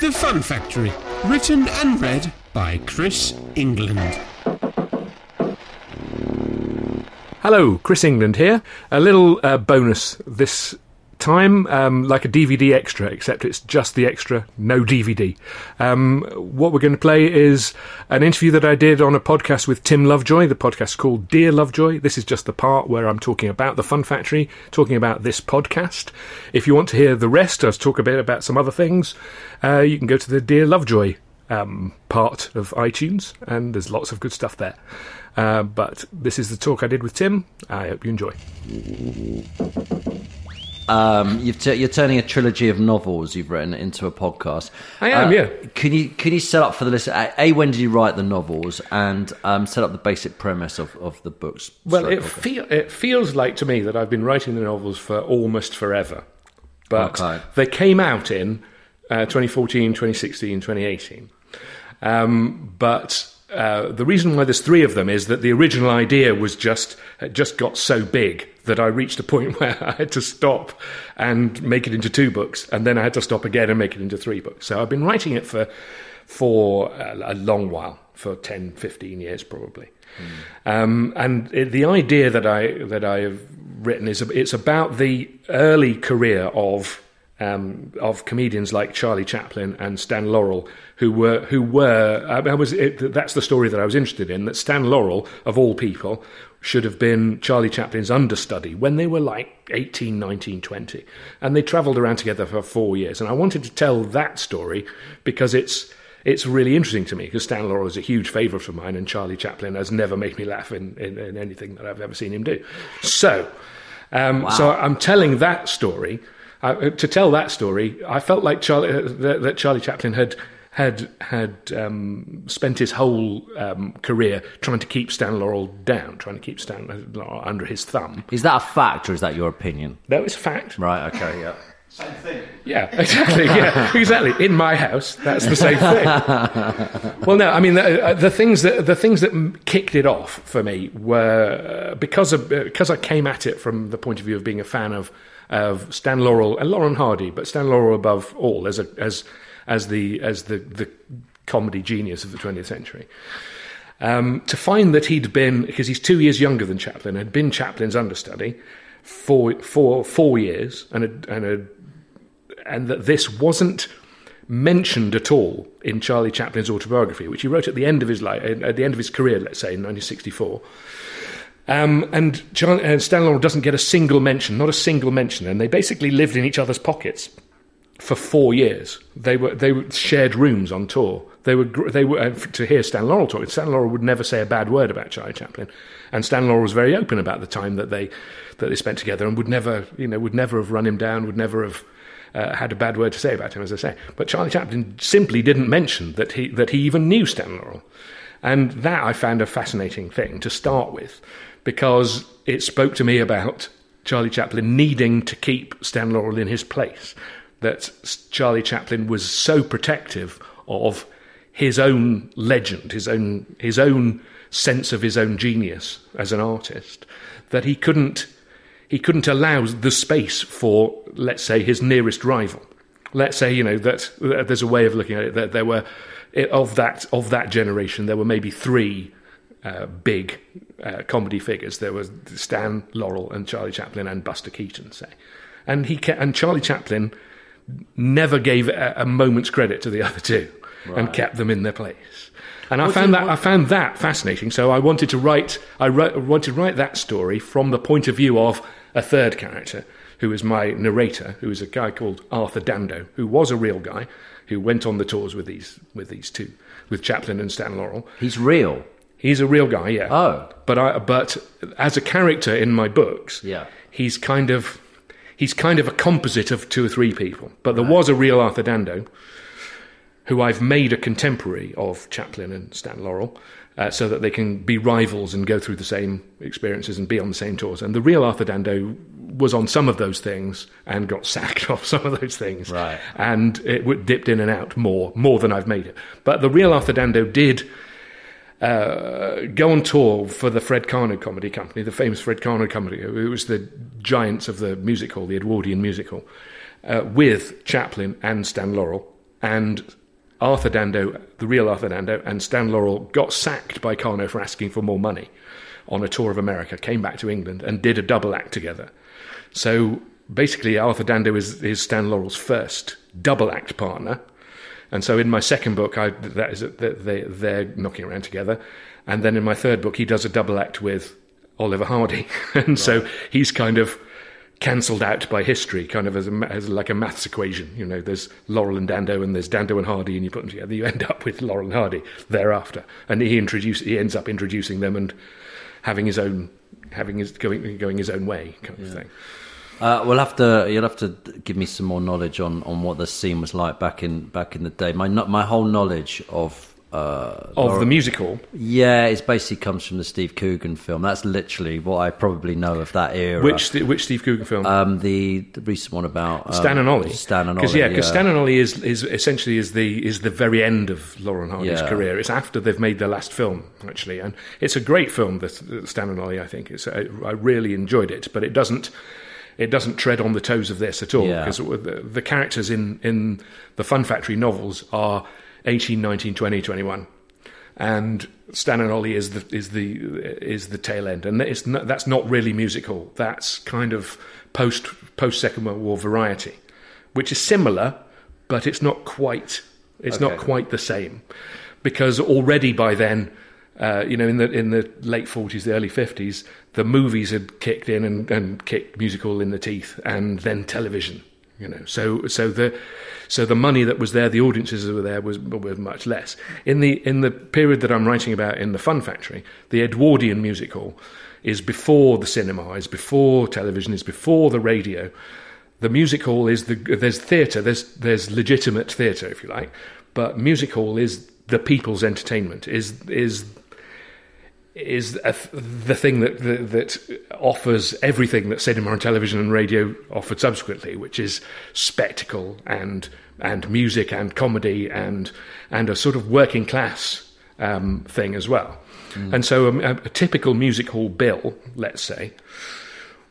The Fun Factory, written and read by Chris England. Hello, Chris England here. A little uh, bonus this time, um, like a DVD extra, except it's just the extra, no DVD. Um, what we're going to play is an interview that I did on a podcast with Tim Lovejoy. The podcast called Dear Lovejoy. This is just the part where I'm talking about the Fun Factory, talking about this podcast. If you want to hear the rest, I'll talk a bit about some other things. Uh, you can go to the Dear Lovejoy um, part of iTunes, and there's lots of good stuff there. Uh, but this is the talk I did with Tim. I hope you enjoy. Um, you've t- you're turning a trilogy of novels you've written into a podcast. I am, Uh, yeah. Can you can you set up for the listener? A, a, when did you write the novels, and um, set up the basic premise of, of the books? Well, it, feel, it feels like to me that I've been writing the novels for almost forever. But Okay. they came out in uh, 2014, 2016, 2018. Um, but uh, the reason why there's three of them is that the original idea was just just got so big that I reached a point where I had to stop and make it into two books, and then I had to stop again and make it into three books. So I've been writing it for for a, long while, for 10, 15 years probably. Um, and it, the idea that I that I have written is it's about the early career of um, of comedians like Charlie Chaplin and Stan Laurel, who were who were I I was it, that's the story that I was interested in. That Stan Laurel, of all people, should have been Charlie Chaplin's understudy when they were like 18, 19, 20. and they travelled around together for four years. And I wanted to tell that story because it's it's really interesting to me because Stan Laurel is a huge favourite of mine, and Charlie Chaplin has never made me laugh in, in, in anything that I've ever seen him do. So, um, so I'm telling that story. Uh, to tell that story, I felt like Charlie, uh, that, that Charlie Chaplin had had had um, spent his whole um, career trying to keep Stan Laurel down, trying to keep Stan Laurel under his thumb. is that a fact or is that your opinion? That was a fact. Right. Okay. Yeah. Same thing. Yeah, exactly. Yeah, exactly. In my house, that's the same thing. well, no, I mean the, uh, the things that the things that kicked it off for me were uh, because of uh, because I came at it from the point of view of being a fan of of Stan Laurel and Lauren Hardy, but Stan Laurel above all as a as as the as the the comedy genius of the 20th century. Um, to find that he'd been because he's two years younger than Chaplin, had been Chaplin's understudy for four years, and had, and had and that this wasn't mentioned at all in Charlie Chaplin's autobiography, which he wrote at the end of his life, at the end of his career, let's say in 1964. Um, and Char- uh, Stan Laurel doesn't get a single mention, not a single mention, and they basically lived in each other's pockets for four years. They were they shared rooms on tour. They were they were uh, to hear Stan Laurel talk. Stan Laurel would never say a bad word about Charlie Chaplin, and Stan Laurel was very open about the time that they that they spent together, and would never you know would never have run him down, would never have. Uh, had a bad word to say about him, as I say, but Charlie Chaplin simply didn't mention that he that he even knew Stan Laurel, and that I found a fascinating thing to start with, because it spoke to me about Charlie Chaplin needing to keep Stan Laurel in his place. That Charlie Chaplin was so protective of his own legend, his own his own sense of his own genius as an artist, that he couldn't he couldn't allow the space for, let's say, his nearest rival. Let's say, you know, that, there's a way of looking at it that there were of that of that generation, there were maybe three uh, big uh, comedy figures. There was Stan Laurel and Charlie Chaplin and Buster Keaton, say, and he and Charlie Chaplin never gave a, a moment's credit to the other two and kept them in their place. And I found that I found that fascinating. So I wanted to write I wrote, wanted to write that story from the point of view of a third character, who is my narrator, who is a guy called Arthur Dando, who was a real guy, who went on the tours with these with these two, with Chaplin and Stan Laurel. He's real. He's a real guy, yeah. Oh. But I but as a character in my books, Yeah. he's kind of he's kind of a composite of two or three people. But there was a real Arthur Dando, who I've made a contemporary of Chaplin and Stan Laurel, uh, so that they can be rivals and go through the same experiences and be on the same tours. And the real Arthur Dando was on some of those things and got sacked off some of those things, Right. And it dipped in and out more more than I've made it. But the real Arthur Dando did uh, go on tour for the Fred Karno Comedy Company, the famous Fred Karno Company. It was the giants of the music hall, the Edwardian music hall, uh, with Chaplin and Stan Laurel. And Arthur Dando, the real Arthur Dando, and Stan Laurel got sacked by Karno for asking for more money on a tour of America, came back to England and did a double act together. So basically, Arthur Dando is, is Stan Laurel's first double act partner. And so in my second book, I, that is that they, they're knocking around together. And then in my third book, he does a double act with Oliver Hardy. and so he's kind of cancelled out by history, kind of as, a, as like a maths equation. You know, there's Laurel and Dando, and there's Dando and Hardy, and you put them together, you end up with Laurel and Hardy thereafter. And he introduce, he ends up introducing them and having his own, having his going going his own way, kind of thing. Uh, we'll have to. You'll have to give me some more knowledge on, on what the scene was like back in back in the day. My my whole knowledge of uh, Of the music hall, yeah, it basically comes from the Steve Coogan film. That's literally what I probably know of that era. which which Steve Coogan film? um, the, the recent one about um, Stan and Ollie. Stan and Ollie. Cause, yeah, because Stan and Ollie is, is essentially is the is the very end of Lauren Hardy's Yeah. career. It's after they've made their last film, actually, and it's a great film. The, the Stan and Ollie, I think, it's I, I really enjoyed it, but it doesn't it doesn't tread on the toes of this at all Yeah. because the, the characters in in the Fun Factory novels are 18, 19, 20, 21. And Stan and Ollie is the is the is the tail end, and it's not, that's not really music hall. That's kind of post post Second World War variety, which is similar, but it's not quite it's not quite the same, because already by then, uh, you know, in the in the late forties, the early fifties, the movies had kicked in and, and kicked music hall in the teeth, and then television. You know, so so the so the money that was there, the audiences that were there was was much less. In the in the period that I'm writing about in the Fun Factory, the Edwardian music hall is before the cinema, is before television, is before the radio. The music hall is the there's theatre, there's there's legitimate theatre if you like, but music hall is the people's entertainment. Is is is th- the thing that, that that offers everything that cinema and television and radio offered subsequently, which is spectacle and and music and comedy and and a sort of working class um, thing as well. And so a, a typical music hall bill, let's say,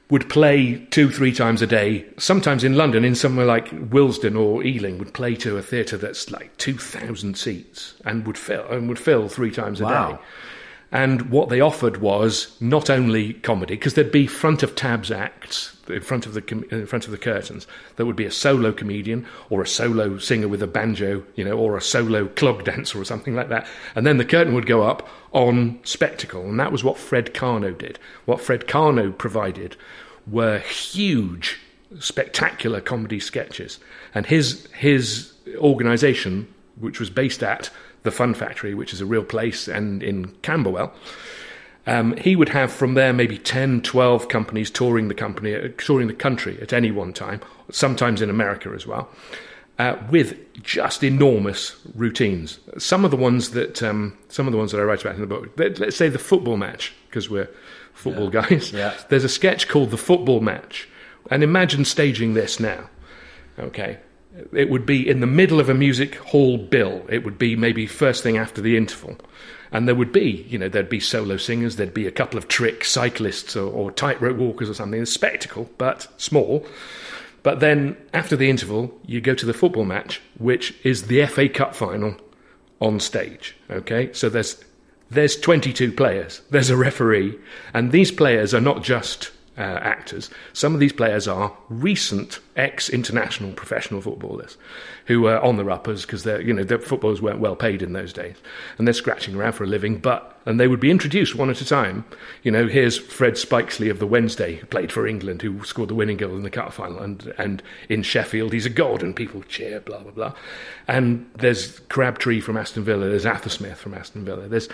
would play two, three times a day. Sometimes in London, in somewhere like Willesden or Ealing, would play to a theatre that's like two thousand seats and would fill and would fill three times a Wow. day. And what they offered was not only comedy, because there'd be front of tabs acts in front of the in front of the curtains. There would be a solo comedian or a solo singer with a banjo, you know, or a solo clog dancer or something like that. And then the curtain would go up on spectacle, and that was what Fred Karno did. What Fred Karno provided were huge, spectacular comedy sketches, and his his organisation, which was based at the Fun Factory, which is a real place, and in Camberwell. Um, he would have from there maybe 10, 12 companies touring the company, uh, touring the country at any one time, sometimes in America as well, uh, with just enormous routines. Some of the ones that um, some of the ones that I write about in the book. Let, let's say the football match, because we're football guys. Yeah. There's a sketch called the football match, and imagine staging this now. Okay. It would be in the middle of a music hall bill. It would be maybe first thing after the interval. And there would be, you know, there'd be solo singers, there'd be a couple of trick cyclists or, or tightrope walkers or something. A spectacle, but small. But then after the interval, you go to the football match, which is the FA Cup final on stage. Okay, so there's there's 22 players. There's a referee, and these players are not just uh, actors. Some of these players are recent ex-international professional footballers who are on the uppers because they're you know their footballers weren't well paid in those days, and they're scratching around for a living. But and they would be introduced one at a time. You know, here's Fred Spiksley of the Wednesday, who played for England, who scored the winning goal in the cup final, and and in Sheffield he's a god, and people cheer, blah blah blah. And there's Crabtree from Aston Villa, there's Athersmith from Aston Villa, there's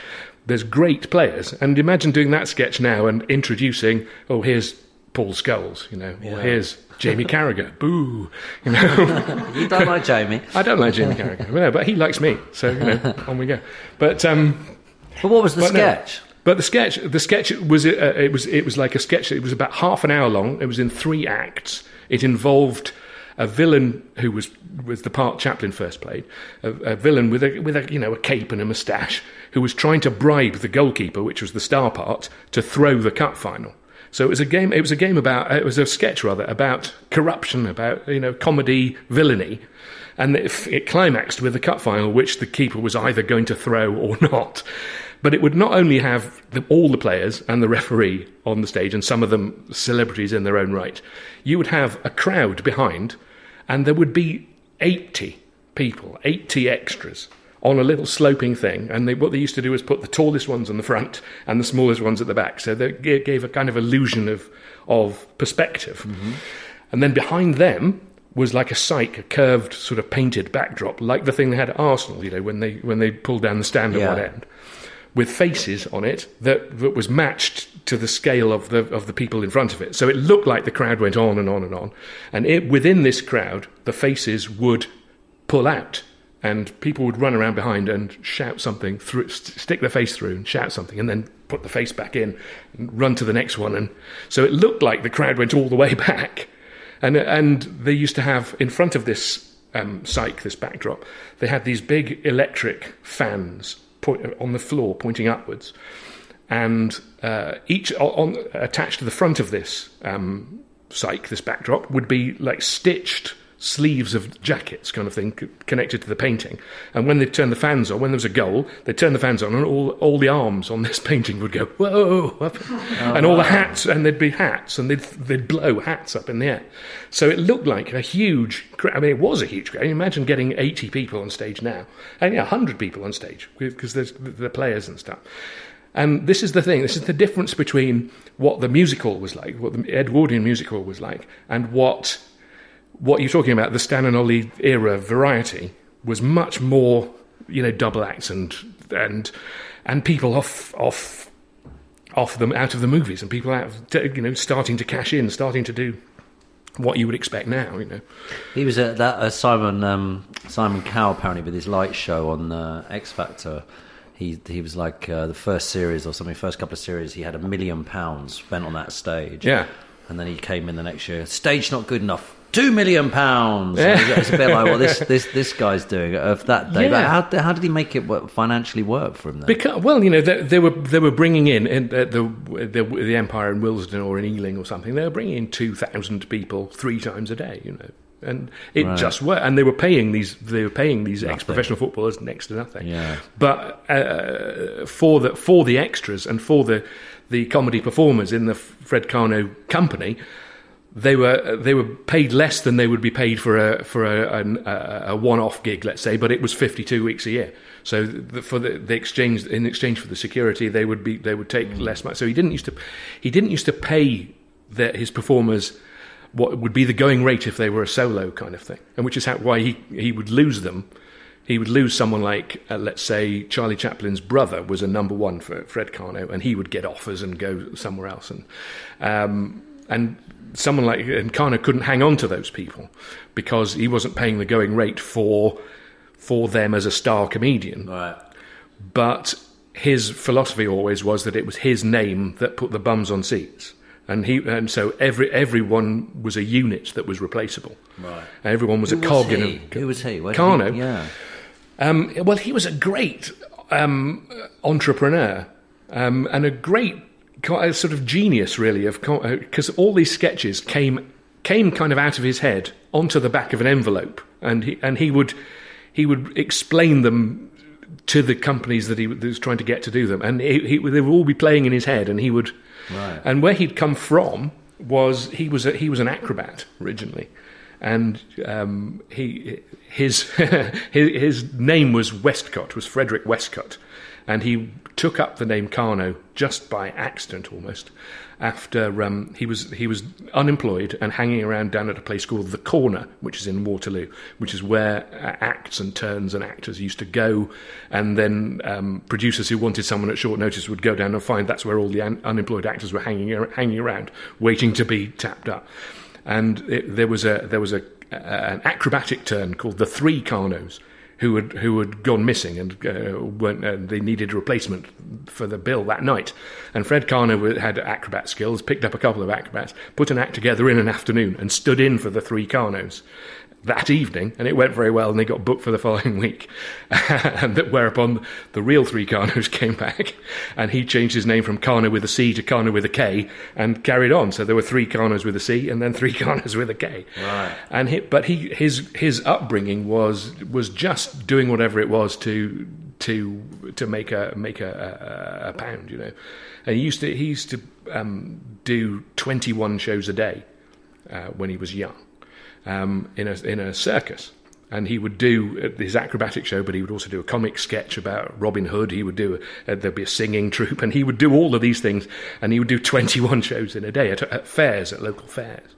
there's great players, and imagine doing that sketch now and introducing, oh here's Paul Scholes, you know, or here's Jamie Carragher, boo, you know. You don't like Jamie. I don't like Jamie Carragher, no, but he likes me, so you know, on we go. But um, But what was the but no. sketch? But the sketch, the sketch was uh, it was it was like a sketch. It was about half an hour long. It was in three acts. It involved a villain who was was the part Chaplin first played, a, a villain with a with a you know a cape and a moustache who was trying to bribe the goalkeeper, which was the star part, to throw the cup final. So it was a game. It was a game about. It was a sketch rather about corruption, about you know comedy villainy, and it, it climaxed with the cup final, which the keeper was either going to throw or not. But it would not only have the, all the players and the referee on the stage, and some of them celebrities in their own right. You would have a crowd behind, and there would be eighty people, eighty extras on a little sloping thing. And they, what they used to do was put the tallest ones on the front and the smallest ones at the back. So they g- gave a kind of illusion of of perspective. Mm-hmm. And then behind them was like a cyc, a curved sort of painted backdrop, like the thing they had at Arsenal, you know, when they when they pulled down the stand at Yeah. one end, with faces on it that, that was matched to the scale of the of the people in front of it. So it looked like the crowd went on and on and on, and it, within this crowd, the faces would pull out. And people would run around behind and shout something, through, st- stick their face through and shout something, and then put the face back in, and run to the next one. And so it looked like the crowd went all the way back. And, and they used to have in front of this um, cyc, this backdrop, they had these big electric fans point, on the floor pointing upwards. And uh, each on, attached to the front of this um, cyc, this backdrop, would be like stitched sleeves of jackets kind of thing connected to the painting. And when they turned the fans on, when there was a goal, they'd turn the fans on and all, all the arms on this painting would go, whoa, up. and all the ah. hats, and there'd be hats, and they'd, they'd blow hats up in the air. So it looked like a huge, I mean, it was a huge crowd. Imagine getting 80 people on stage now, and yeah, 100 people on stage, because there's the players and stuff. And this is the thing, this is the difference between what the music hall was like, what the Edwardian music hall was like, and what what you're talking about, the Stan and Ollie era variety, was much more, you know, double acts and and and people off off off them out of the movies, and people out, of, you know, starting to cash in, starting to do what you would expect now, you know. He was at that uh, Simon um, Simon Cowell apparently with his light show on uh, X Factor. He he was like uh, the first series or something, first couple of series. He had a million pounds spent on that stage. Yeah. And then he came in the next year. Stage not good enough. Two million pounds. And It's a bit like what this this this guy's doing of that day. But Yeah. how how did he make it work, financially work for him? Then? Because, well, you know, they, they were they were bringing in, in uh, the, the the Empire in Willesden or in Ealing or something. They were bringing in two thousand people three times a day. You know, and it Right. just worked. And they were paying these they were paying these ex-professional footballers next to nothing. Yeah. But uh, for the for the extras and for the the comedy performers in the Fred Karno company. They were they were paid less than they would be paid for a for a, a, a one-off gig, let's say, but it was fifty-two weeks a year. So the, for the, the exchange in exchange for the security, they would be they would take less money. So he didn't used to he didn't used to pay the, his performers what would be the going rate if they were a solo kind of thing, and which is how, why he he would lose them. He would lose someone like, uh, let's say, Charlie Chaplin's brother was a number one for Fred Karno, and he would get offers and go somewhere else, and um, and someone like and Karno couldn't hang on to those people because he wasn't paying the going rate for for them as a star comedian right. but his philosophy always was that it was his name that put the bums on seats. And he and so every everyone was a unit that was replaceable. Right. And everyone was Who a was cog in he? a Who was he? Where did Karno. he- yeah. Um, well, he was a great um, entrepreneur um, and a great a sort of genius, really, of because all these sketches came came kind of out of his head onto the back of an envelope, and he and he would he would explain them to the companies that he was trying to get to do them, and he, he, they would all be playing in his head, and he would, Right. and where he'd come from was he was a, he was an acrobat originally, and um, he his, his name was Westcott was Frederick Westcott, and he took up the name Carno just by accident almost after um, he was he was unemployed and hanging around down at a place called the Corner, which is in Waterloo, which is where uh, acts and turns and actors used to go, and then um, producers who wanted someone at short notice would go down and find that's where all the un- unemployed actors were hanging hanging around, waiting to be tapped up. And it, there was a there was a, a an acrobatic turn called the Three Carnos who had who had gone missing and uh, weren't, uh, they needed a replacement for the bill that night. And Fred Karno had acrobat skills, picked up a couple of acrobats, put an act together in an afternoon, and stood in for the three Karnos that evening, and it went very well, and they got booked for the following week. and that, whereupon the real three Carnos came back, and he changed his name from Carno with a C to Karno with a K, and carried on. So there were three Carnos with a C, and then three Karnos with a K. Right. And he, but he, his his upbringing was was just doing whatever it was to to to make a make a, a, a pound, you know. And he used to he used to um, do twenty one shows a day uh, when he was young um, in a in a circus. And he would do his acrobatic show, but he would also do a comic sketch about Robin Hood. He would do a, there'd be a singing troupe, and he would do all of these things. And he would do 21 shows in a day at, at fairs, at local fairs.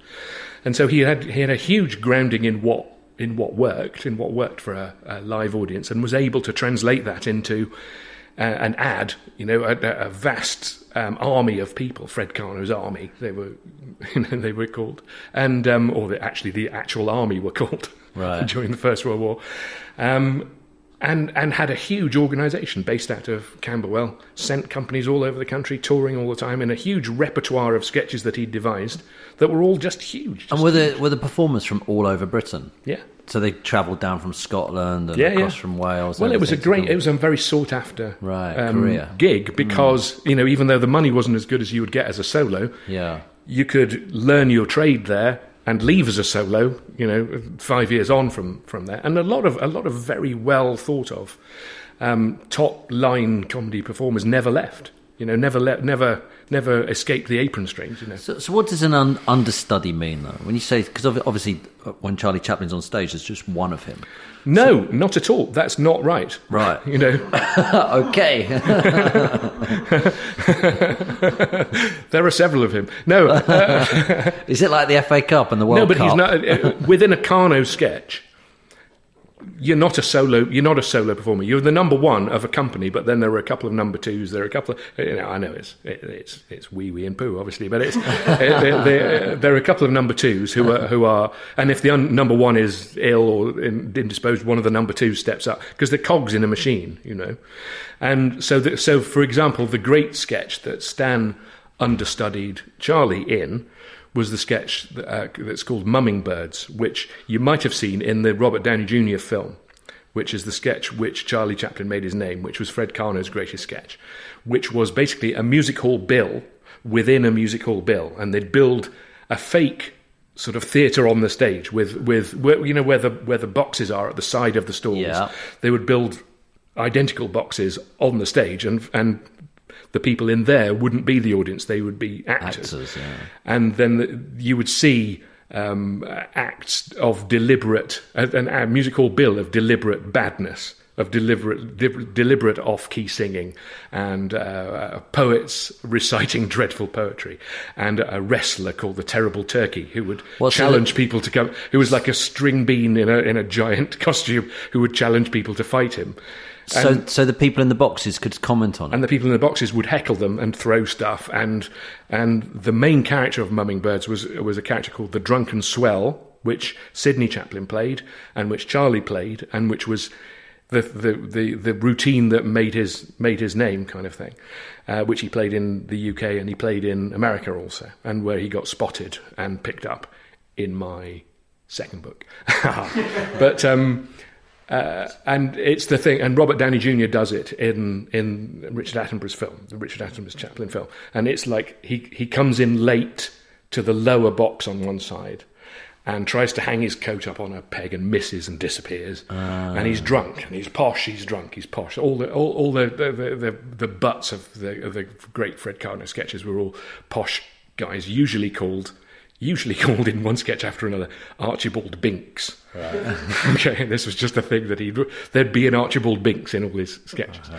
And so he had he had a huge grounding in what in what worked, in what worked for a, a live audience, and was able to translate that into uh, an ad, you know, a, a vast um, army of people, Fred Karno's army, they were, you know, they were called, and um, or the, actually the actual army were called Right. during the First World War, um, and and had a huge organisation based out of Camberwell, sent companies all over the country, touring all the time, and a huge repertoire of sketches that he'd devised that were all just huge. And were the were the performers from all over Britain? yeah. So they travelled down from Scotland and yeah, across yeah. from Wales. Well, it was a great, it was a very sought after Right, um, career. gig because you know even though the money wasn't as good as you would get as a solo, Yeah. you could learn your trade there and leave as a solo. You know, five years on from from there, and a lot of a lot of very well thought of um, top line comedy performers never left. You know, never le- never never escaped the apron strings. You know. So, so what does an un- understudy mean, though? When you say, because obviously uh, when Charlie Chaplin's on stage, there's just one of him. No, not at all. That's not right. Right. You know, okay. there are several of him. No, uh, Is it like the FA Cup and the World Cup? no, but Cup? he's not uh, within a Karno sketch. You're not a solo. You're not a solo performer. You're the number one of a company, but then there are a couple of number twos. There are a couple of. You know, I know it's it, it's it's wee wee and poo, obviously, but it's it, there, are a couple of number twos who are who are. And if the un, number one is ill or in, indisposed, one of the number twos steps up because they're cogs in a machine, you know. And so, that, so for example, the great sketch that Stan understudied Charlie in was the sketch that, uh, that's called Mumming Birds, which you might have seen in the Robert Downey Jr. film, which is the sketch which Charlie Chaplin made his name, which was Fred Karno's greatest sketch, which was basically a music hall bill within a music hall bill, and they'd build a fake sort of theatre on the stage with with where, you know where the where the boxes are at the side of the stalls. Yeah. They would build identical boxes on the stage, and and the people in there wouldn't be the audience; they would be actors. Actors, yeah. And then the, you would see um, acts of deliberate, an a music hall bill of deliberate badness. Of deliberate, de- deliberate off-key singing, and uh, poets reciting dreadful poetry, and a wrestler called the Terrible Turkey who would What's challenge people to come. Who was like a string bean in a in a giant costume who would challenge people to fight him. So, And- so the people in the boxes could comment on it. and the people in the boxes would heckle them and throw stuff. And and the main character of Mumming Birds was was a character called the Drunken Swell, which Sydney Chaplin played, and which Charlie played, and which was the the the, the routine that made his made his name, kind of thing, uh, which he played in the UK and he played in America also, and where he got spotted and picked up in my second book. but um, uh, and it's the thing, and Robert Downey Jr. does it in in Richard Attenborough's film, the Richard Attenborough's Chaplin film, and it's like he he comes in late to the lower box on one side. And tries to hang his coat up on a peg and misses and disappears. And he's drunk and he's posh. He's drunk. He's posh. All the all, all the, the, the, the the butts of the of the great Fred Karno sketches were all posh guys, usually called usually called in one sketch after another Archibald Binks. okay, this was just a thing that he'd there'd be an Archibald Binks in all his sketches.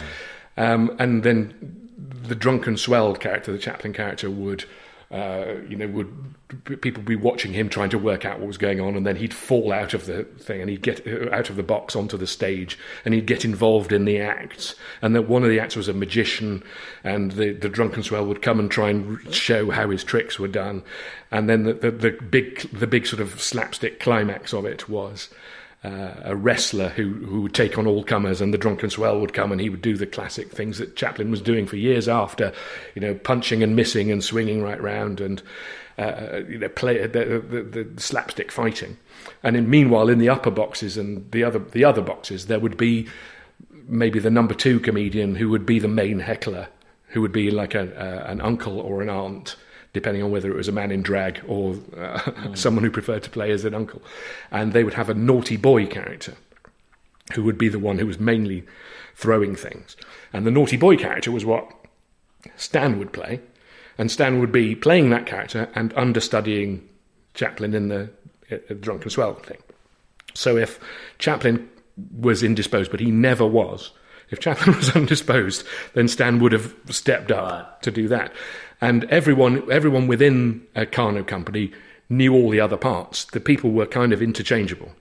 Um, and then the drunken swelled character, the Chaplin character, would you know, would people be watching him trying to work out what was going on, and then he'd fall out of the thing, and he'd get uh, out of the box onto the stage, and he'd get involved in the acts. And that one of the acts was a magician, and the, the drunken swell would come and try and show how his tricks were done. And then the, the, the big the big sort of slapstick climax of it was uh, a wrestler who, who would take on all comers, and the drunken swell would come and he would do the classic things that Chaplin was doing for years after, you know, punching and missing and swinging right round and uh, you know play the, the, the, slapstick fighting. And in, meanwhile, in the upper boxes and the other the other boxes, there would be maybe the number two comedian who would be the main heckler, who would be like a, uh, an uncle or an aunt depending on whether it was a man in drag or uh, mm. someone who preferred to play as an uncle. And they would have a naughty boy character who would be the one who was mainly throwing things. And the naughty boy character was what Stan would play. And Stan would be playing that character and understudying Chaplin in the, uh, Drunken Swell thing. So if Chaplin was indisposed, but he never was, if Chaplin was undisposed, then Stan would have stepped up right. to do that and everyone everyone within a Karno company knew all the other parts. The people were kind of interchangeable.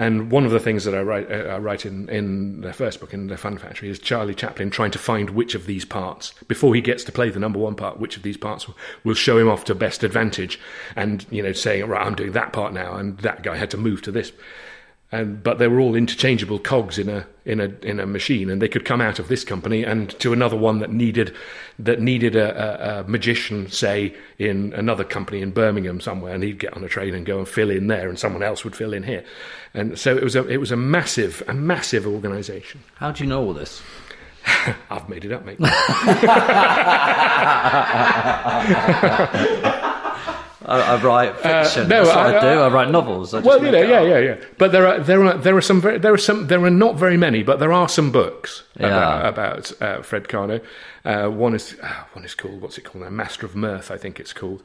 And one of the things that I write, uh, I write in, in the first book, in The Fun Factory, is Charlie Chaplin trying to find which of these parts, before he gets to play the number one part, which of these parts will, will show him off to best advantage. And, you know, saying, right, I'm doing that part now, and that guy had to move to this and but they were all interchangeable cogs in a in a in a machine, and they could come out of this company and to another one that needed that needed a, a, a, magician, say in another company in Birmingham somewhere, and he'd get on a train and go and fill in there, and someone else would fill in here, and so it was a it was a massive a massive organisation. How do you know all this? I've made it up, mate. I, I write uh, fiction. Uh, no, That's what I, I, do. I write novels. I well, you know, yeah, yeah, yeah. But there are there are there are some very, there are some there are not very many, but there are some books yeah. about, about uh, Fred Karno. Uh, one is uh, one is called what's it called now? Master of Mirth, I think it's called.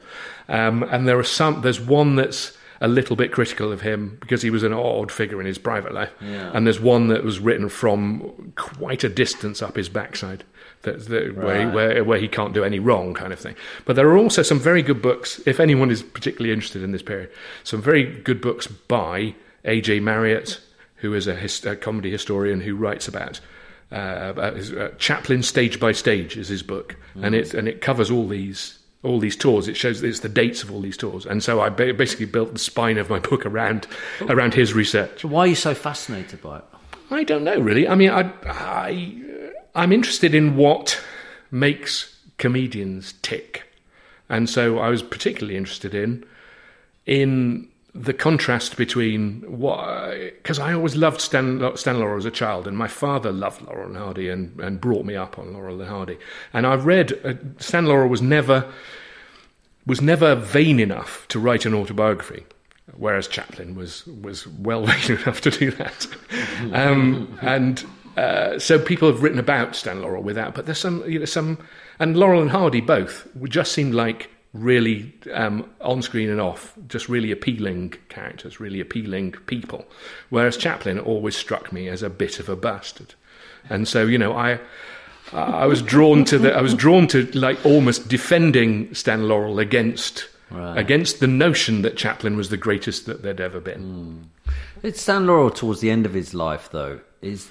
Um, and there are some. There's one that's a little bit critical of him because he was an odd figure in his private life. Yeah. And there's one that was written from quite a distance up his backside that, that right. where, he, where, where he can't do any wrong, kind of thing. But there are also some very good books, if anyone is particularly interested in this period, some very good books by A.J. Marriott, who is a, his, a comedy historian who writes about. Uh, about his, uh, Chaplin Stage by Stage is his book, mm. and it and it covers all these all these tours. It shows it's the dates of all these tours, and so I basically built the spine of my book around around his research. Why are you so fascinated by it? I don't know really. I mean, I, I I'm interested in what makes comedians tick. And so I was particularly interested in in the contrast between what because I always loved Stan, Stan Laurel as a child, and my father loved Laurel and Hardy and, and brought me up on Laurel and Hardy. And I've read uh, Stan Laurel was never was never vain enough to write an autobiography, whereas Chaplin was was well vain enough to do that. Um, and uh, so people have written about Stan Laurel without, but there's some, you know, some, and Laurel and Hardy both just seemed like really um, on screen and off, just really appealing characters, really appealing people. Whereas Chaplin always struck me as a bit of a bastard, and so you know I. I was drawn to the. I was drawn to like almost defending Stan Laurel against right. against the notion that Chaplin was the greatest that there'd ever been. Mm. It's Stan Laurel towards the end of his life, though. Is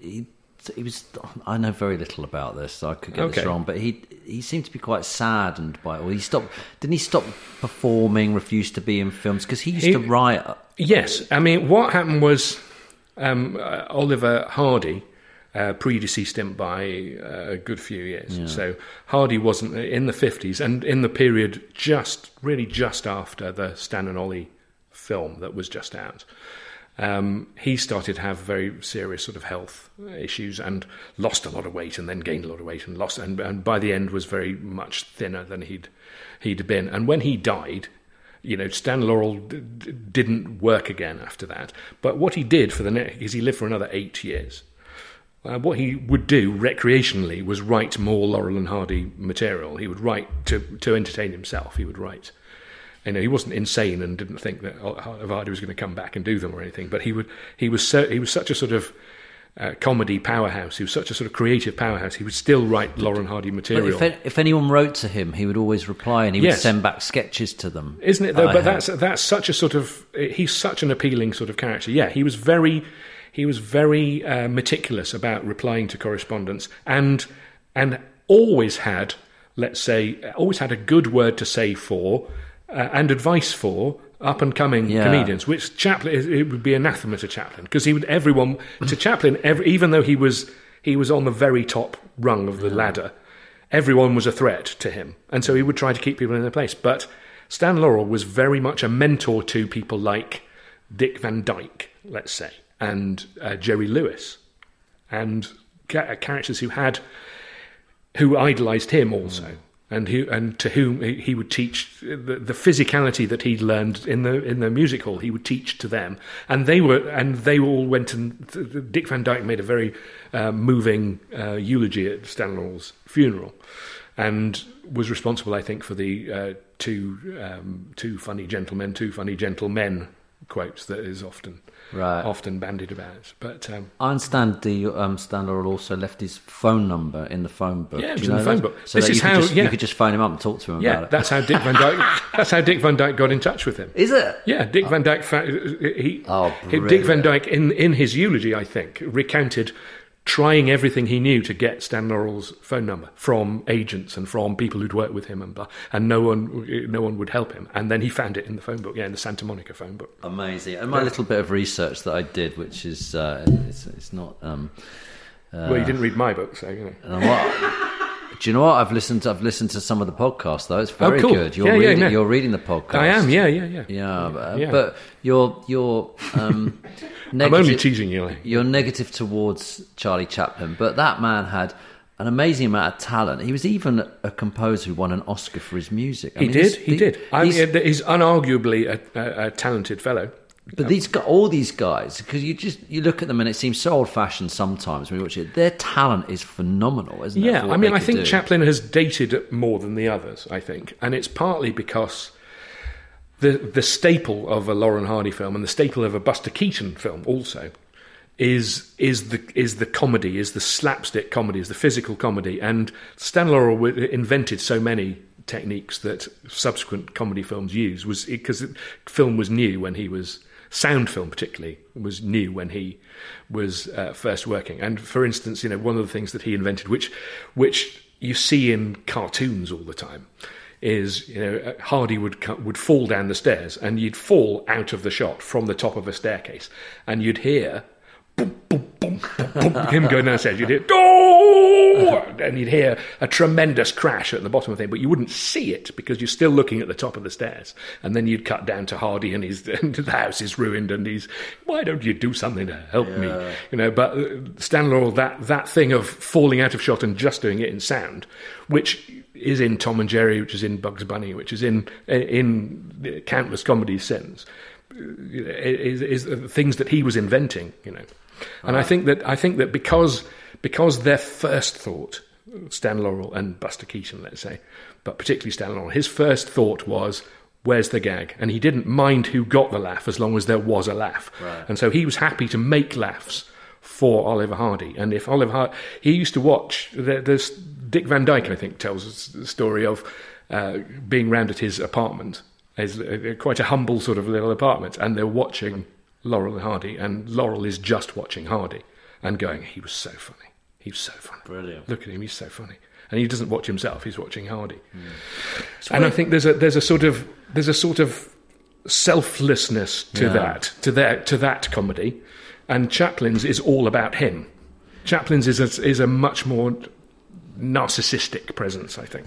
he, he was. I know very little about this, so I could get okay. this wrong. But he he seemed to be quite saddened by it. Or he stopped. Didn't he stop performing? Refused to be in films because he used he, to write. Yes, I mean what happened was um, uh, Oliver Hardy. Uh, predeceased him by uh, a good few years. Yeah. So Hardy wasn't in the 50s and in the period just, really just after the Stan and Ollie film that was just out um, he started to have very serious sort of health issues and lost a lot of weight and then gained a lot of weight and lost and, and by the end was very much thinner than he'd he'd been. And when he died, you know, Stan Laurel d- d- didn't work again after that. But what he did for the next is he lived for another eight years. Uh, what he would do recreationally was write more Laurel and Hardy material. He would write to to entertain himself. He would write you know, he wasn't insane and didn't think that Hardy was going to come back and do them or anything. But he would, he was so, he was such a sort of uh, comedy powerhouse. He was such a sort of creative powerhouse. He would still write Lauren Hardy But material. if, if anyone wrote to him, he would always reply and he would send back sketches to them. Isn't it though? I But heard. that's that's such a sort of he's such an appealing sort of character. Yeah, he was very he was very uh, meticulous about replying to correspondence and and always had let's say always had a good word to say for uh, and advice for up and coming Yeah. comedians. Which Chaplin it would be anathema to Chaplin because he would everyone to Chaplin every, even though he was he was on the very top rung of the ladder everyone was a threat to him. And so he would try to keep people in their place. But Stan Laurel was very much a mentor to people like Dick Van Dyke, let's say, and uh, Jerry Lewis, and ca- characters who had, who idolized him also. And who and to whom he would teach the, the physicality that he'd learned in the in the music hall. He would teach to them, and they were and they all went and Dick Van Dyke made a very uh, moving uh, eulogy at Stan Laurel's funeral, and was responsible, I think, for the uh, two um, two funny gentlemen, two funny gentlemen quotes that is often Right. often bandied about. But um, I understand the um, also left his phone number in the phone book. Yeah, it was in the phone that? book. So This is you, could how- just, yeah. you could just phone him up and talk to him yeah, about it. that's how Dick Van Dyke. that's how Dick Van Dyke got in touch with him. Is it? Yeah, Dick Van Dyke. Fa- he, Oh, he- Dick Van. Dyke, in in his eulogy, I think, recounted trying everything he knew to get Stan Laurel's phone number from agents and from people who'd worked with him, and blah, and no one no one would help him. And then he found it in the phone book, yeah, in the Santa Monica phone book. Amazing. And my little bit of research that I did, which is uh, it's, it's not. Um, well, you didn't read my book, so you know. Do you know what I've listened? To, I've listened to some of the podcasts though. It's very Oh, cool. good. You're Yeah, yeah, reading. no. You're reading the podcast. I am, yeah, yeah, yeah. Yeah, but, Yeah. but you're you're um, I'm only teasing you. You're negative towards Charlie Chaplin, but that man had an amazing amount of talent. He was even a composer who won an Oscar for his music. I He mean, did, he did. I mean, he's unarguably a, a, a talented fellow. But these gu all these guys, because you just you look at them and it seems so old-fashioned sometimes when you watch it. Their talent is phenomenal, isn't it? Yeah, I mean, I think do? Chaplin has dated more than the others. I think, and it's partly because the the staple of a Lauren Hardy film and the staple of a Buster Keaton film also is is the is the comedy, is the slapstick comedy, is the physical comedy, and Stan Laurel invented so many techniques that subsequent comedy films use was because film was new when he was sound film particularly was new when he was uh, first working. And for instance you know one of the things that he invented which which you see in cartoons all the time is you know uh, Hardy would would fall down the stairs and you'd fall out of the shot from the top of a staircase. And you'd hear boom, boom, boom, boom, boom, him going downstairs. You'd hear, "Go!" and you'd hear a tremendous crash at the bottom of the thing, but you wouldn't see it because you're still looking at the top of the stairs. And then you'd cut down to Hardy, and his and the house is ruined, and he's, why don't you do something to help me? You know, but uh, Stan Laurel, that that thing of falling out of shot and just doing it in sound, which is in Tom and Jerry, which is in Bugs Bunny, which is in in countless comedies since is, is things that he was inventing, you know. And I think that I think that because because their first thought, Stan Laurel and Buster Keaton, let's say, but particularly Stan Laurel, his first thought was, "Where's the gag?" And he didn't mind who got the laugh as long as there was a laugh. And so he was happy to make laughs for Oliver Hardy. And if Oliver Hardy, he used to watch. There's Dick Van Dyke, I think, tells us the story of uh, being round at his apartment. His, uh, quite a humble sort of little apartment, and they're watching Laurel and Hardy, and Laurel is just watching Hardy and going, "He was so funny. He was so funny. Brilliant. Look at him. He's so funny." And he doesn't watch himself; he's watching Hardy. Hmm. and I think there's a there's a sort of there's a sort of selflessness to Yeah. that to that to that comedy, and Chaplin's is all about him. Chaplin's is a, is a much more narcissistic presence, I think.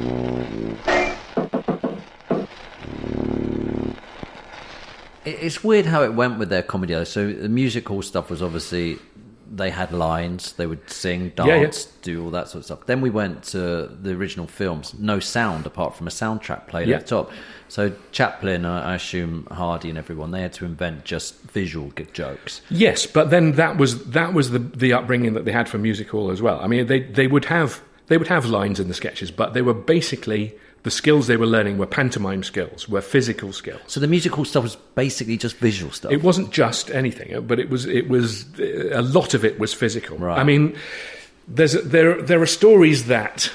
It's weird how it went with their comedy. So the music hall stuff was obviously they had lines, they would sing, dance, Yeah, yeah. do all that sort of stuff. Then we went to the original films, no sound apart from a soundtrack played Yeah. at the top. So Chaplin, I assume Hardy and everyone, they had to invent just visual jokes. Yes, but then that was that was the the upbringing that they had for music hall as well. I mean, they they would have they would have lines in the sketches, but they were basically the skills they were learning were pantomime skills, were physical skills. So the music hall stuff was basically just visual stuff. It wasn't just anything, but it was it was a lot of it was physical. Right. I mean, there's there there are stories that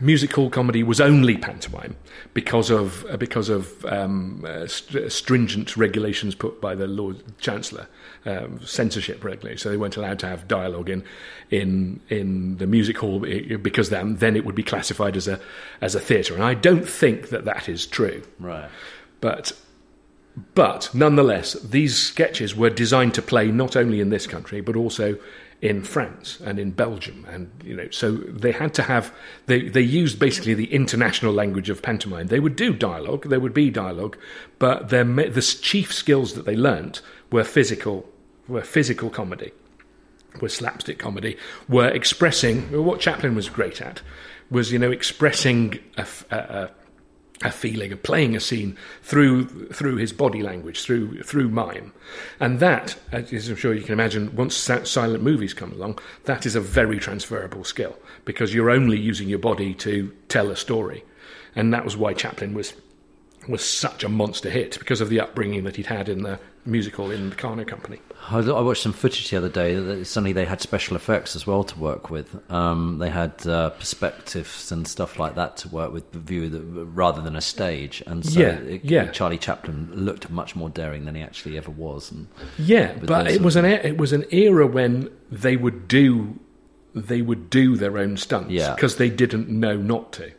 music hall comedy was only pantomime because of because of um, uh, st- stringent regulations put by the Lord Chancellor, um, censorship regulations. So they weren't allowed to have dialogue in in in the music hall eh, because then then it would be classified as a as a theatre. And I don't think that that is true. right. But but nonetheless, these sketches were designed to play not only in this country but also in France and in Belgium, and you know, so they had to have they they used basically the international language of pantomime. They would do dialogue, there would be dialogue, but their the chief skills that they learnt were physical were physical comedy, were slapstick comedy, were expressing what Chaplin was great at was you know expressing a, a feeling of playing a scene through through his body language, through through mime, and that, as I'm sure you can imagine, once silent movies come along, that is a very transferable skill because you're only using your body to tell a story, and that was why Chaplin was was such a monster hit because of the upbringing that he'd had in the music hall in the Karno Company. I I watched some footage the other day. that Suddenly they had special effects as well to work with. Um, they had uh, perspectives and stuff like that to work with, the view that, rather than a stage. And so Yeah, it- yeah. Charlie Chaplin looked much more daring than he actually ever was. And Yeah, But it was an it was an era when they would do they would do their own stunts Yeah. Because they didn't know not to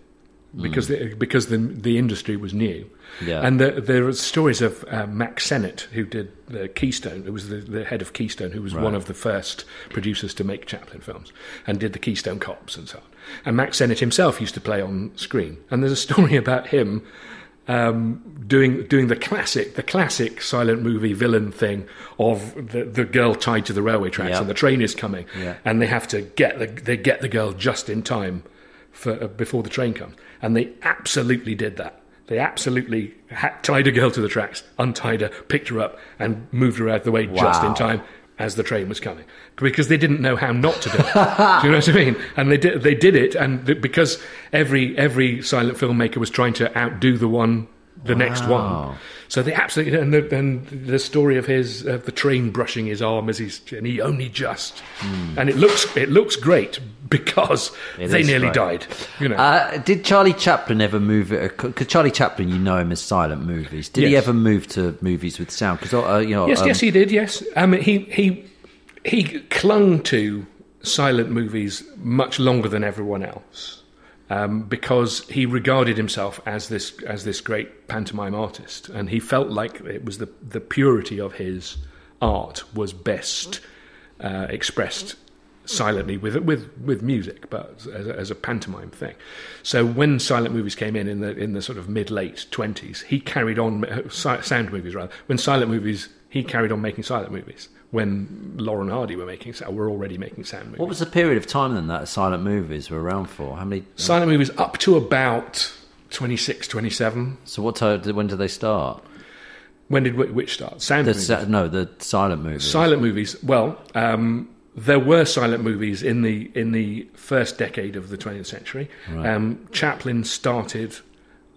because the, because the the industry was new. Yeah. And the, there are stories of uh, Mack Sennett, who did the Keystone, who was the, the head of Keystone, who was one of the first producers to make Chaplin films, and did the Keystone Cops and so on. And Mack Sennett himself used to play on screen. And there's a story about him um, doing doing the classic the classic silent movie villain thing of the, the girl tied to the railway tracks Yeah. and the train is coming Yeah. and they have to get the they get the girl just in time for uh, before the train comes and they absolutely did that they absolutely tied a girl to the tracks untied her picked her up and moved her out of the way just in time as the train was coming because they didn't know how not to do it. do you know what I mean? And they did they did it, and th- because every every silent filmmaker was trying to outdo the one the next one. So they absolutely and the, and the story of his of the train brushing his arm as he's and he only just and it looks it looks great because. It they nearly died. You know. uh, did Charlie Chaplin ever move? Because Charlie Chaplin, you know him as silent movies. Did he ever move to movies with sound? Because uh, you know, Yes, um, yes, he did. Yes, I mean, he he he clung to silent movies much longer than everyone else um, because he regarded himself as this as this great pantomime artist, and he felt like it was the the purity of his art was best uh, expressed silently with with with music, but as a, as a pantomime thing. So when silent movies came in in the in the sort of mid late twenties, he carried on uh, sound movies rather. When silent movies, he carried on making silent movies. When Lauren Hardy were making, sound, were already making sound movies. what was the period of time then that silent movies were around for? How many? silent movies up to about 26, 27. So what time? When did they start? When did which start? Sound The, movies. no, the silent movies. Silent movies. Well, um, there were silent movies in the in the first decade of the 20th century. Um, Chaplin started,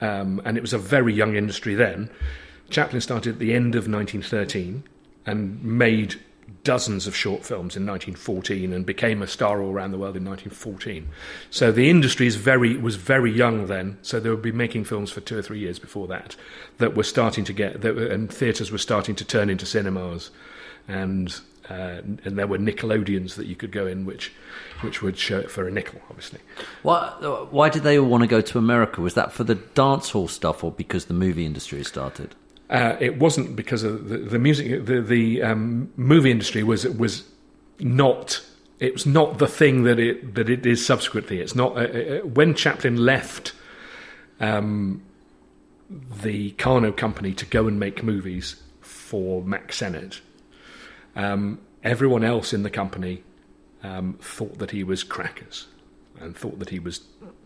um, and it was a very young industry then. Chaplin started at the end of 1913, and made dozens of short films in 1914 and became a star all around the world in 1914. So the industry is very was very young then. So they would be making films for two or three years before that that were starting to get that, and theatres were starting to turn into cinemas, and uh, and there were Nickelodeons that you could go in which which would show it for a nickel, obviously. Why, why did they all want to go to America? Was that for the dance hall stuff or because the movie industry started? Uh, it wasn't because of the, the music. The, the um, movie industry was was not. It was not the thing that it that it is subsequently. It's not uh, uh, when Chaplin left um, the Karno company to go and make movies for Mack Sennett. Um, everyone else in the company um, thought that he was crackers and thought that he was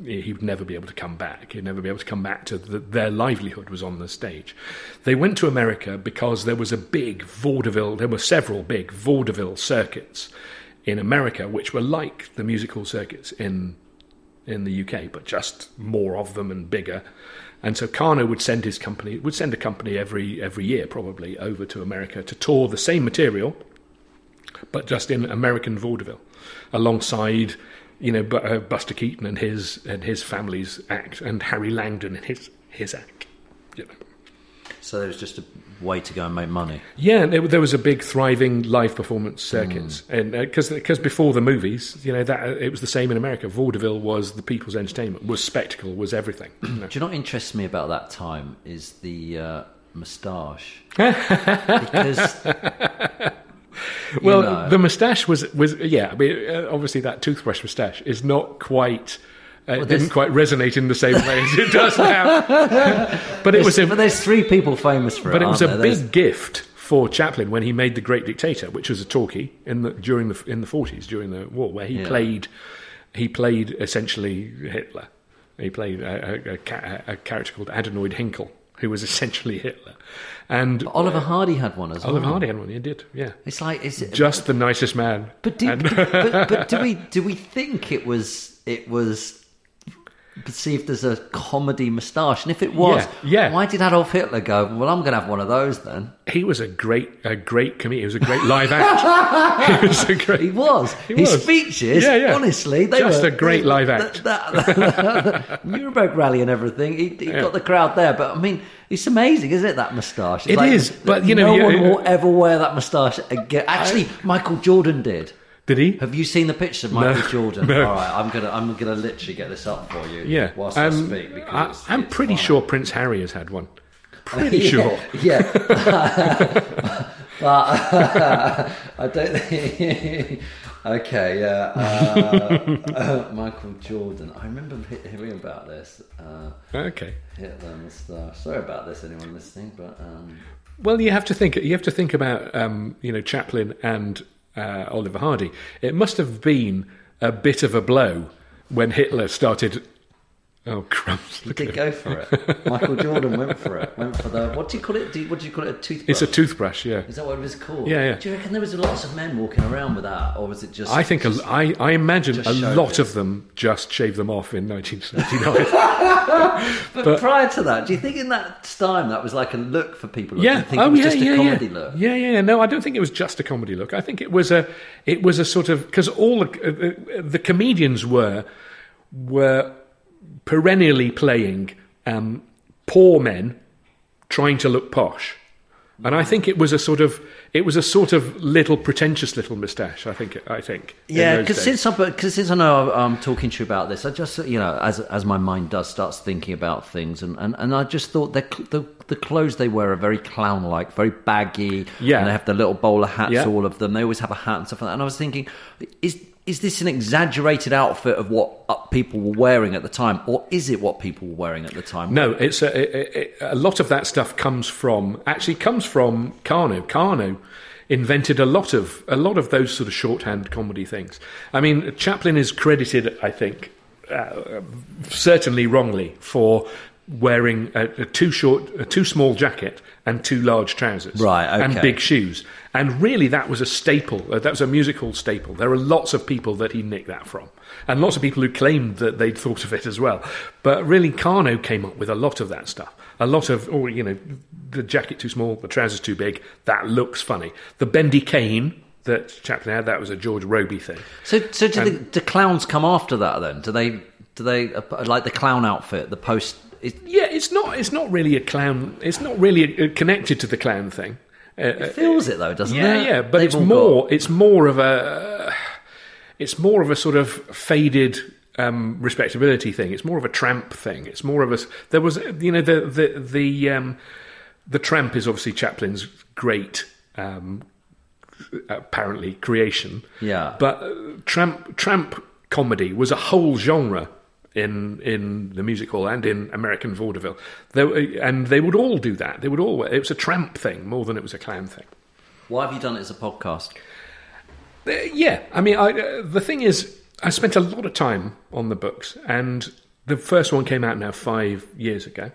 he would never be able to come back. He'd never be able to come back to the, their livelihood was on the stage. They went to America because there was a big vaudeville. There were several big vaudeville circuits in America, which were like the music hall circuits in in the UK, but just more of them and bigger. And so Karno would send his company would send a company every every year probably over to America to tour the same material, but just in American vaudeville, alongside you know uh, Buster Keaton and his and his family's act, and Harry Langdon and his his act. You know. So it was just a way to go and make money. Yeah, and there, there was a big thriving live performance circuits, and because because before the movies, you know that it was the same in America. Vaudeville was the people's entertainment, was spectacle, was everything. you know. Do you know what interests me about that time is the uh, moustache? because Well, know. the moustache was was yeah. I mean, uh, obviously that toothbrush moustache is not quite. Uh, it didn't quite resonate in the same way as it does now. but it was a but there's three people famous for it. but it was a there? There's- big gift for Chaplin when he made The Great Dictator, which was a talkie in the during the in the forties during the war, where he Yeah. played he played essentially Hitler. He played a, a, a, a character called Adenoid Hynkel, who was essentially Hitler. And Oliver Hardy had one as Oliver well. Oliver Hardy had one. He did, yeah. It's like is it Just the nicest man. But do, And- but, but do we do we think it was it was perceived as a comedy moustache? And if it was, Yeah, yeah. why did Adolf Hitler go? Well, I'm going to have one of those then. he was a great, a great comedian. He was a great live act. he was a great. He was. He His was. speeches, Yeah, yeah. honestly, they were Just were a great they- live that- act. that- Nuremberg rally and everything. He, he got the crowd there, but I mean, it's amazing, isn't it? That moustache. It is, but, you know, no you- one will ever wear that moustache again. Actually, Michael Jordan did. Did he? Have you seen the picture of Michael No, Jordan? no. All right, I'm gonna I'm gonna literally get this up for you. Yeah. whilst I Um, speak because I, I'm pretty fine. sure Prince Harry has had one. Pretty Yeah, sure. Yeah, but I don't think. okay, yeah. Uh, uh, Michael Jordan. I remember hearing about this. Uh, Okay. Hitler moustache. Sorry about this, anyone listening, but um, Well, you have to think. You have to think about um, you know Chaplin and uh, Oliver Hardy. It must have been a bit of a blow when Hitler started. Oh crumbs! he did go for it. Michael Jordan went for it. Went for the what do you call it? Do you, what do you call it? A toothbrush. It's a toothbrush. Yeah. Is that what it was called? Yeah, yeah. Do you reckon there was lots of men walking around with that, or was it just? I think a, just- I, I imagine a lot it. of them just shaved them off in 1979. But, prior to that, do you think in that time that was like a look for people? Yeah. think oh it was yeah, just yeah, a comedy yeah. look? Yeah, yeah, yeah. No, I don't think it was just a comedy look. I think it was a it was a sort of because all the, uh, the comedians were were perennially playing um, poor men trying to look posh. And I think it was a sort of it was a sort of little pretentious little moustache. I think I think Yeah, because since I because since I know I'm talking to you about this, I just you know as as my mind does starts thinking about things, and, and, and I just thought that the the clothes they wear are very clown like, very baggy. Yeah. and they have the little bowler hats, Yeah. all of them. They always have a hat and stuff like that. And I was thinking, is is this an exaggerated outfit of what uh, people were wearing at the time, or is it what people were wearing at the time? No, it's a, it, it, a lot of that stuff comes from actually comes from Karno. Karno invented a lot of a lot of those sort of shorthand comedy things. I mean, Chaplin is credited, I think, uh, certainly wrongly for wearing a, a too short, a too small jacket and too large trousers, Right, and big shoes. And really, that was a staple. Uh, that was a music hall staple. There are lots of people that he nicked that from, and lots of people who claimed that they'd thought of it as well. But really, Karno came up with a lot of that stuff. A lot of, or you know, the jacket too small, the trousers too big. That looks funny. The bendy cane that Chaplin had, that was a George Robey thing. So, so do, the, do clowns come after that then? Do they, do they, like the clown outfit, the post? It, Yeah, it's not. It's not really a clown. It's not really uh, connected to the clown thing. Uh, it feels it though, doesn't yeah, it? yeah, yeah. but They've it's more. got- It's more of a. It's more of a sort of faded um, respectability thing. It's more of a tramp thing. It's more of a. There was, you know, the the the um, the tramp is obviously Chaplin's great. Um, apparently creation Yeah. but uh, tramp tramp comedy was a whole genre in in the music hall and in American vaudeville. There, and they would all do that. They would all. It was a tramp thing more than it was a clown thing. Why have you done it as a podcast? Uh, yeah, I mean, I, uh, the thing is, I spent a lot of time on the books, and the first one came out now five years ago,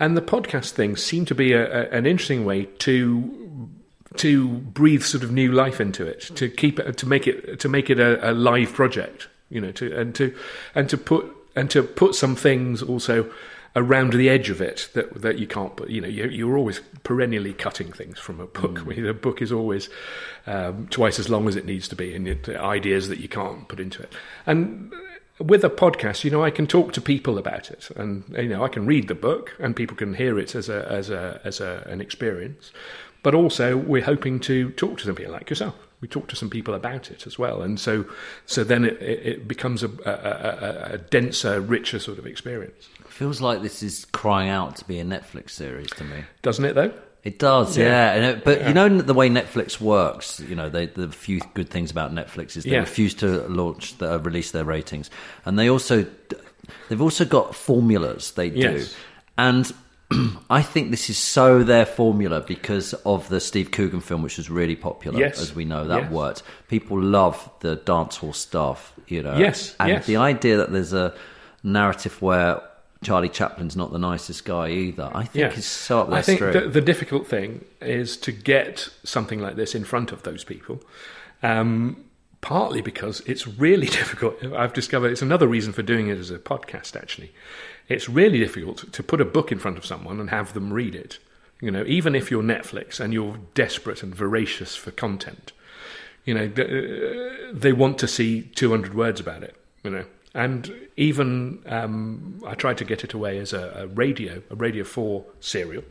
and the podcast thing seemed to be a, a, an interesting way to to breathe sort of new life into it, to keep it, to make it, to make it a, a live project, you know, to and to and to put and to put some things also around the edge of it that that you can't put. You know, you're, you're always perennially cutting things from a book. Mean, a book is always um, twice as long as it needs to be, and it, ideas that you can't put into it. And with a podcast, you know, I can talk to people about it, and you know, I can read the book, and people can hear it as a as a as a, an experience. But also, we're hoping to talk to some people like yourself. We talk to some people about it as well, and so so then it, it, becomes a, a, a, a denser, richer sort of experience, feels like this is crying out to be a Netflix series to me. doesn't it? Though. It does, Yeah. yeah. And it, but you know the way Netflix works. You know, they, the few good things about Netflix is they Yeah. refuse to launch, the, uh, release their ratings, and they also they've also got formulas they do, Yes. and. I think this is so their formula because of the Steve Coogan film, which was really popular, Yes. as we know. That Yes. worked. People love the dance hall stuff, you know. Yes, and yes. the idea that there's a narrative where Charlie Chaplin's not the nicest guy either, I think is so up their I think the, the difficult thing is to get something like this in front of those people. Um, partly because it's really difficult. I've discovered it's another reason for doing it as a podcast. Actually, it's really difficult to put a book in front of someone and have them read it. You know, even if you're Netflix and you're desperate and voracious for content, you know, uh, they want to see 200 words about it, you know. And even um, I tried to get it away as a, a radio, a Radio 4 serial.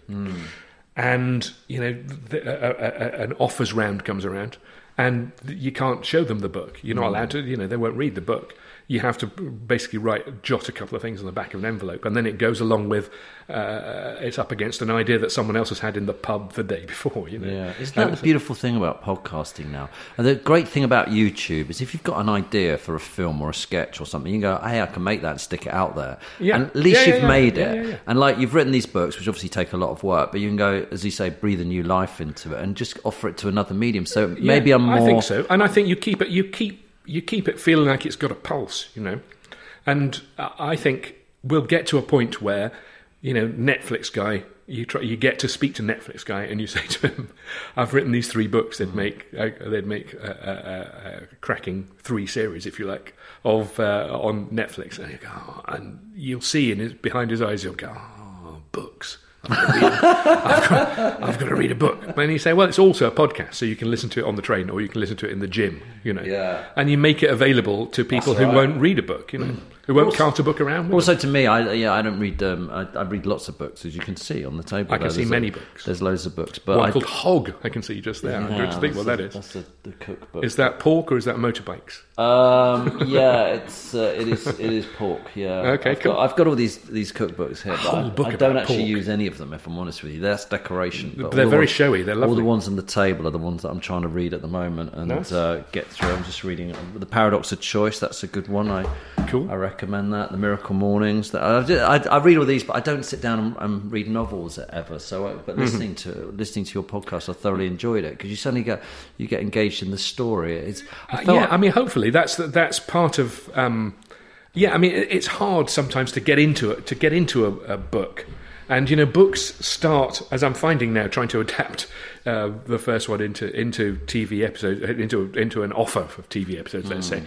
And, you know, the, a, a, a, an offers round comes around and you can't show them the book. You're not allowed to, you know, they won't read the book. You have to basically write, jot a couple of things on the back of an envelope, and then it goes along with, uh, it's up against an idea that someone else has had in the pub the day before, you know. Yeah, isn't that the beautiful thing about podcasting now? And the great thing about YouTube is if you've got an idea for a film or a sketch or something, you can go, hey, I can make that and stick it out there. Yeah. And at least Yeah, you've yeah. made it. And like you've written these books, which obviously take a lot of work, but you can go, as you say, breathe a new life into it and just offer it to another medium. So maybe I'm more. I think so, and I think you keep it. You keep you keep it feeling like it's got a pulse, you know. And I think we'll get to a point where, you know, Netflix guy. You try, you get to speak to Netflix guy, and you say to him, "I've written these three books. They'd make uh, they'd make a, a, a, a cracking three series, if you like, of uh, on Netflix." And you go, oh, and you'll see in his behind his eyes, you'll go, "Oh, books." I've got, to read, I've, got, to read a book. And you say, well, it's also a podcast, so you can listen to it on the train or you can listen to it in the gym, you know. Yeah. And you make it available to people who won't read a book, you know, who won't cart a book around. Also, them. to me, I yeah, I don't read. Um, I, I read lots of books, as you can see on the table. I can there. see There's many a- books. There's loads of books, but One I, called Hog, I can see just there. I Yeah, don't think what that that's That's the, the cookbook. Is that pork or is that motorbikes? Um, yeah, it's uh, it is it is pork. Yeah. Okay, I've cool. Got, I've got all these these cookbooks here. But I, I don't actually pork. use any of them. If I'm honest with you, that's decoration. But They're the very ones- showy, they're lovely. All the ones on the table are the ones that I'm trying to read at the moment and Nice. uh, get through. I'm just reading the Paradox of Choice. That's a good one. I Cool. I recommend that. The Miracle Mornings. That I, I, I read all these, but I don't sit down and, and read novels ever. So, I, Mm-hmm. but listening to listening to your podcast, I thoroughly enjoyed it because you suddenly get you get engaged in the story. It's I Uh, yeah, I mean, hopefully that's that's part of. Um, yeah, I mean, it- it's hard sometimes to get into it to get into a, a book, and you know, books start as I'm finding now, trying to adapt uh, the first one into into TV episodes into into an offer of TV episodes. Let's say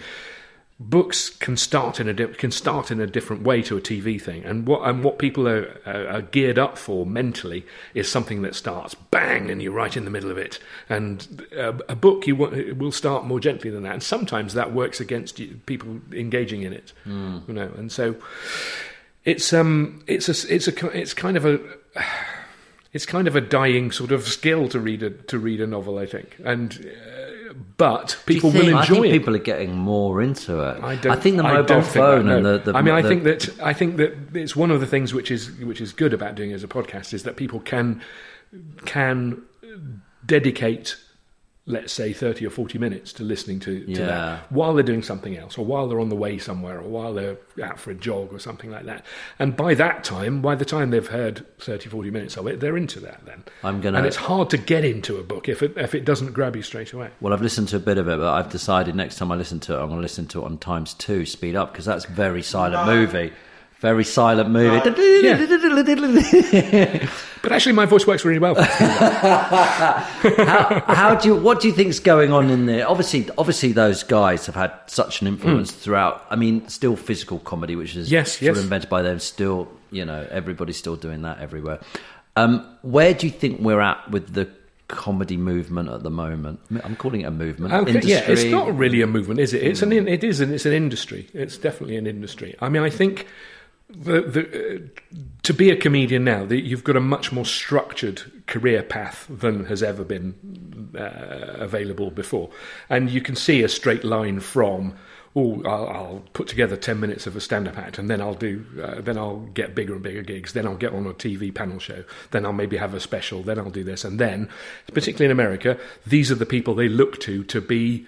books can start in a di- can start in a different way to a TV thing, and what and what people are, are, are geared up for mentally is something that starts bang and you're right in the middle of it. And a, a book you want, will start more gently than that, and sometimes that works against you, people engaging in it. You know, and so it's um it's a it's a it's kind of a it's kind of a dying sort of skill to read a to read a novel, I think, and. Uh, but people think- will I think it. people are getting more into it. I, don't, think the I mobile phone that, and the, the I mean, I the- think that I think that it's one of the things which is which is good about doing it as a podcast is that people can can dedicate, let's say, thirty or forty minutes to listening to, to Yeah. that while they're doing something else, or while they're on the way somewhere, or while they're out for a jog or something like that. And by that time, by the time they've heard 30, 40 minutes of it, they're into that. Then I'm gonna- and it's hard to get into a book if it if it doesn't grab you straight away. Well, I've listened to a bit of it, but I've decided next time I listen to it, I'm going to listen to it on times two, speed up, because that's very silent movie. Very silent movie. But actually, my voice works really well. how, how do you? What do you think's going on in there? Obviously, obviously, those guys have had such an influence throughout. I mean, still physical comedy, which is Hmm. Yes, sort yes. of invented by them. Still, you know, everybody's still doing that everywhere. Um, where do you think we're at with the comedy movement at the moment? I'm calling it a movement. Okay, Industry. yeah, it's not really a movement, is it? It's an it is an, it's an industry. It's definitely an industry. I mean, I think the, the, uh, to be a comedian now, the, you've got a much more structured career path than has ever been uh, available before, and you can see a straight line from. Oh, I'll, I'll put together ten minutes of a stand-up act, and then I'll do. Uh, then I'll get bigger and bigger gigs. Then I'll get on a TV panel show. Then I'll maybe have a special. Then I'll do this, and then, particularly in America, these are the people they look to to be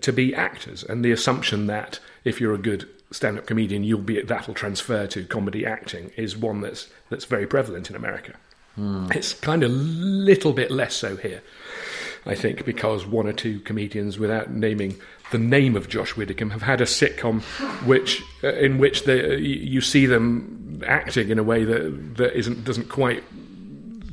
to be actors, and the assumption that if you're a good stand-up comedian, you'll be that'll transfer to comedy acting is one that's that's very prevalent in America. It's kind of a little bit less so here, I think, because one or two comedians, without naming the name of Josh Widdicombe, have had a sitcom which uh, in which they, you see them acting in a way that that isn't doesn't quite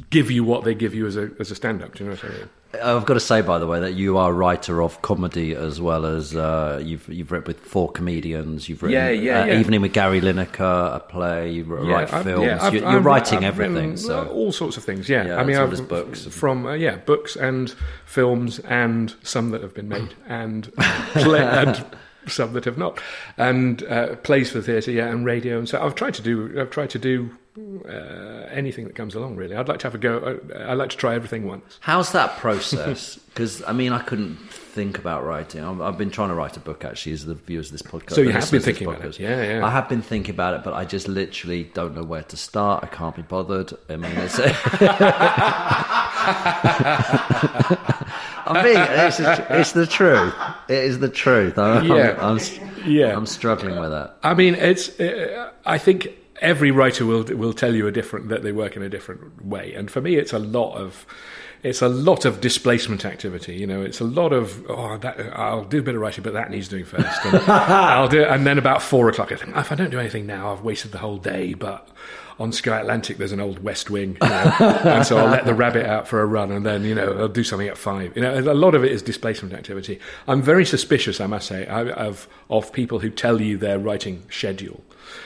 give you what they give you as a as a stand-up. Do you know what I mean? I've got to say, by the way, that you are a writer of comedy as well as uh, you've you've written with four comedians. You've written Yeah, yeah, uh, yeah. Evening with Gary Lineker, a play. You write I've- films. yeah, I've- you, you're I've- writing everything. so uh, all sorts of things. Yeah, I mean, I've books. from uh, yeah books and films and some that have been made and play, and some that have not and uh, plays for theatre. Yeah, and radio. And so I've tried to do. I've tried to do uh, anything that comes along. Really, I'd like to have a go. uh, I like to try everything once. how's that process? Because I mean, I couldn't think about writing. I've, I've been trying to write a book actually, as the viewers of this podcast. So you have been listeners of this thinking about it? Yeah, yeah. I have been thinking about it, but I just literally don't know where to start. I can't be bothered. I mean, it's. I'm being. It's, the- it's the truth. It is the truth. I'm, Yeah. I'm, I'm, Yeah. I'm struggling with that. I mean, it's. Uh, I think every writer will will tell you a different that they work in a different way, and for me, it's a lot of. It's a lot of displacement activity, you know. It's a lot of oh, that, I'll do a bit of writing, but that needs doing first. And I'll do, and then about four o'clock, I think if I don't do anything now, I've wasted the whole day. But on Sky Atlantic, there's an old West Wing, you know, and so I'll let the rabbit out for a run, and then you know I'll do something at five. You know, a lot of it is displacement activity. I'm very suspicious, I must say, of of people who tell you their writing schedule.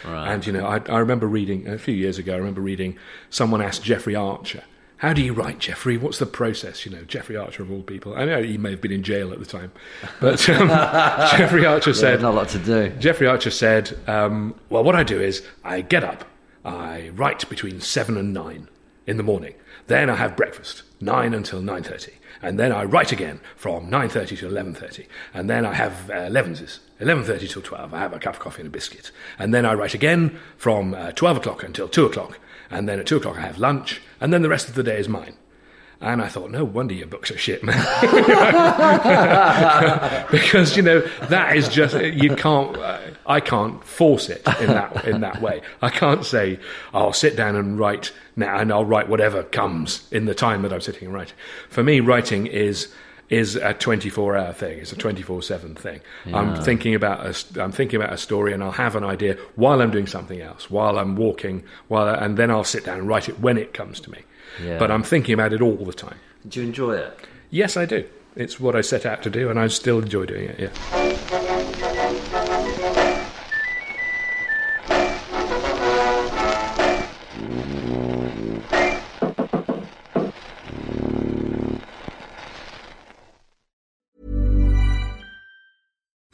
And you know, I, I remember reading a few years ago. I remember reading someone asked Jeffrey Archer. How do you write, Jeffrey? What's the process? You know, Jeffrey Archer of all people. I know he may have been in jail at the time, but um, Jeffrey Archer said, not a lot to do. Jeffrey Archer said, um, "Well, what I do is I get up, I write between seven and nine in the morning. Then I have breakfast, nine until nine thirty, and then I write again from nine thirty to eleven thirty, and then I have uh, elevenses, eleven thirty till twelve. I have a cup of coffee and a biscuit, and then I write again from uh, twelve o'clock until two o'clock, and then at two o'clock I have lunch, and then the rest of the day is mine." And I thought, no wonder your books are shit, man. because you know that is just you can't. Uh, I can't force it in that in that way. I can't say I'll sit down and write now, and I'll write whatever comes in the time that I'm sitting and writing. For me, writing is is a 24 hour thing. It's a 24 seven thing. I'm thinking about a, st- I'm thinking about a story, and I'll have an idea while I'm doing something else, while I'm walking, while and then I'll sit down and write it when it comes to me. Yeah. But I'm thinking about it all the time. Do you enjoy it? Yes, I do. It's what I set out to do, and I still enjoy doing it. Yeah.